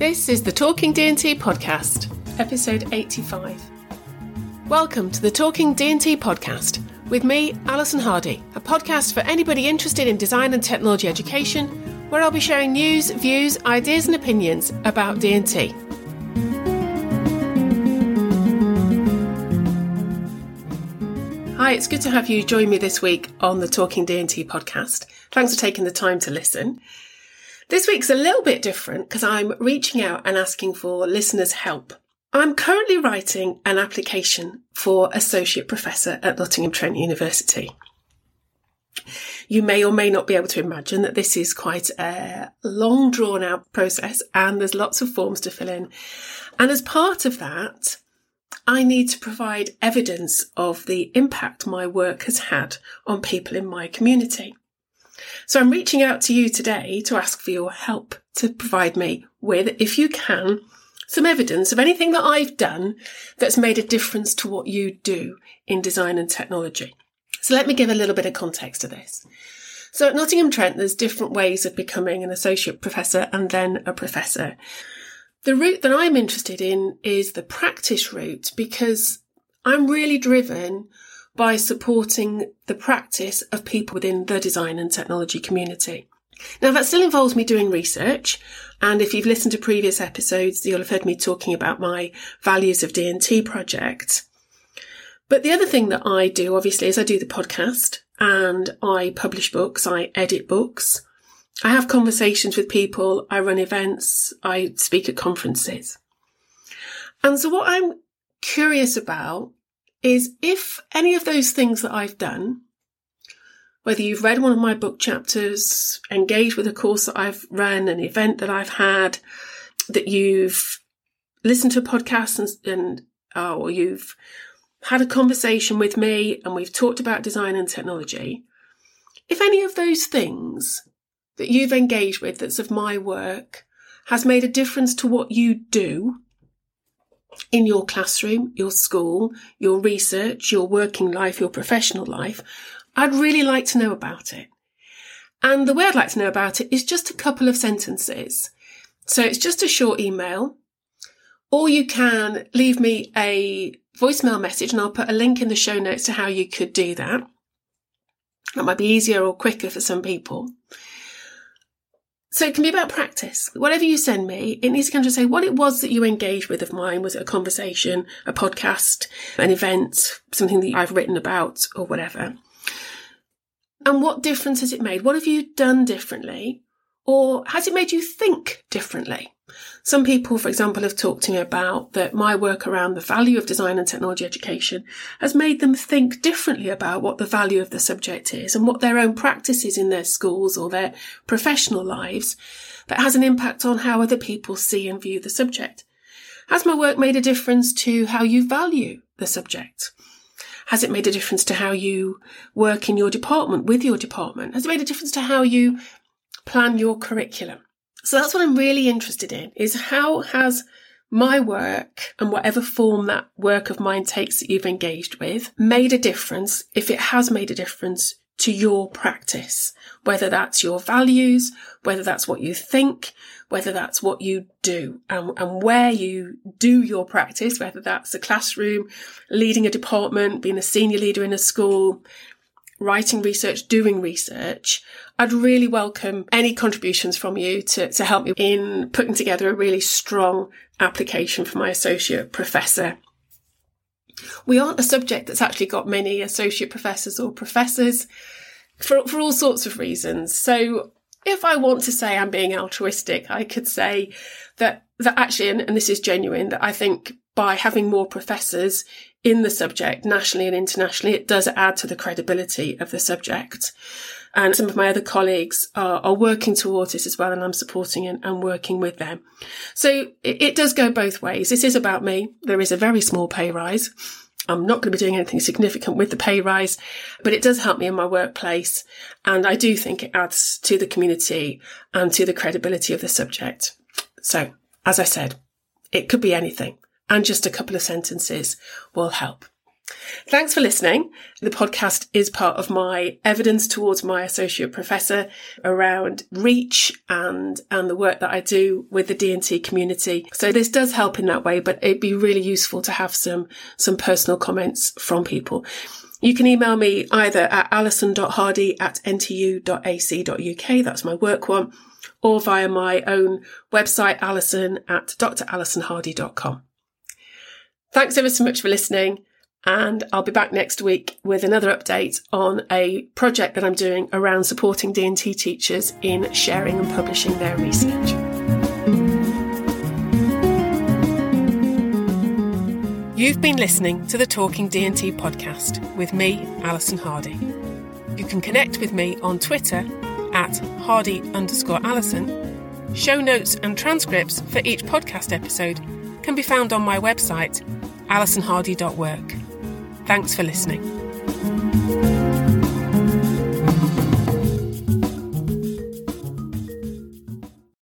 This is the Talking D&T podcast, episode 85. Welcome to the Talking D&T podcast with me, Alison Hardy, a podcast for anybody interested in design and technology education, where I'll be sharing news, views, ideas and opinions about D&T. Hi, it's good to have you join me this week on the Talking D&T podcast. Thanks for taking the time to listen. This week's a little bit different because I'm reaching out and asking for listeners' help. I'm currently writing an application for Associate Professor at Nottingham Trent University. You may or may not be able to imagine that this is quite a long drawn out process and there's lots of forms to fill in. And as part of that, I need to provide evidence of the impact my work has had on people in my community. So I'm reaching out to you today to ask for your help to provide me with, if you can, some evidence of anything that I've done that's made a difference to what you do in design and technology. So let me give a little bit of context to this. So at Nottingham Trent, there's different ways of becoming an associate professor and then a professor. The route that I'm interested in is the practice route because I'm really driven by supporting the practice of people within the design and technology community. Now that still involves me doing research. And if you've listened to previous episodes, you'll have heard me talking about my values of D&T project. But the other thing that I do, obviously, is I do the podcast and I publish books, I edit books. I have conversations with people, I run events, I speak at conferences. And so what I'm curious about is if any of those things that I've done, whether you've read one of my book chapters, engaged with a course that I've run, an event that I've had, that you've listened to a podcast and, and uh, or you've had a conversation with me and we've talked about design and technology. If any of those things that you've engaged with that's of my work has made a difference to what you do in your classroom, your school, your research, your working life, your professional life, I'd really like to know about it. And the way I'd like to know about it is just a couple of sentences. So it's just a short email, or you can leave me a voicemail message and I'll put a link in the show notes to how you could do that. That might be easier or quicker for some people. So it can be about practice. Whatever you send me, it needs to kind of say what it was that you engaged with of mine. Was it a conversation, a podcast, an event, something that I've written about or whatever? And what difference has it made? What have you done differently? Or has it made you think differently? Some people, for example, have talked to me about that my work around the value of design and technology education has made them think differently about what the value of the subject is and what their own practices in their schools or their professional lives that has an impact on how other people see and view the subject. Has my work made a difference to how you value the subject? Has it made a difference to how you work in your department with your department? Has it made a difference to how you plan your curriculum? So that's what I'm really interested in is how has my work and whatever form that work of mine takes that you've engaged with made a difference if it has made a difference to your practice, whether that's your values, whether that's what you think, whether that's what you do and, and where you do your practice, whether that's a classroom, leading a department, being a senior leader in a school, writing research, doing research, I'd really welcome any contributions from you to, to help me in putting together a really strong application for my associate professor. We aren't a subject that's actually got many associate professors or professors for, for all sorts of reasons. So if I want to say I'm being altruistic, I could say that, that actually, and, and this is genuine, that I think by having more professors in the subject nationally and internationally, it does add to the credibility of the subject. And some of my other colleagues are, are working towards this as well, and I'm supporting and, and working with them. So it, it does go both ways. This is about me. There is a very small pay rise. I'm not going to be doing anything significant with the pay rise, but it does help me in my workplace. And I do think it adds to the community and to the credibility of the subject. So, as I said, it could be anything and just a couple of sentences will help. Thanks for listening. The podcast is part of my evidence towards my associate professor around reach and, and the work that I do with the D&T community. So this does help in that way, but it'd be really useful to have some, some personal comments from people. You can email me either at alison.hardy at ntu.ac.uk. That's my work one or via my own website, alison at dralisonhardy.com. Thanks ever so much for listening. And I'll be back next week with another update on a project that I'm doing around supporting D&T teachers in sharing and publishing their research. You've been listening to the Talking D&T podcast with me, Alison Hardy. You can connect with me on Twitter at Hardy underscore Alison. Show notes and transcripts for each podcast episode can be found on my website, alisonhardy.work. Thanks for listening.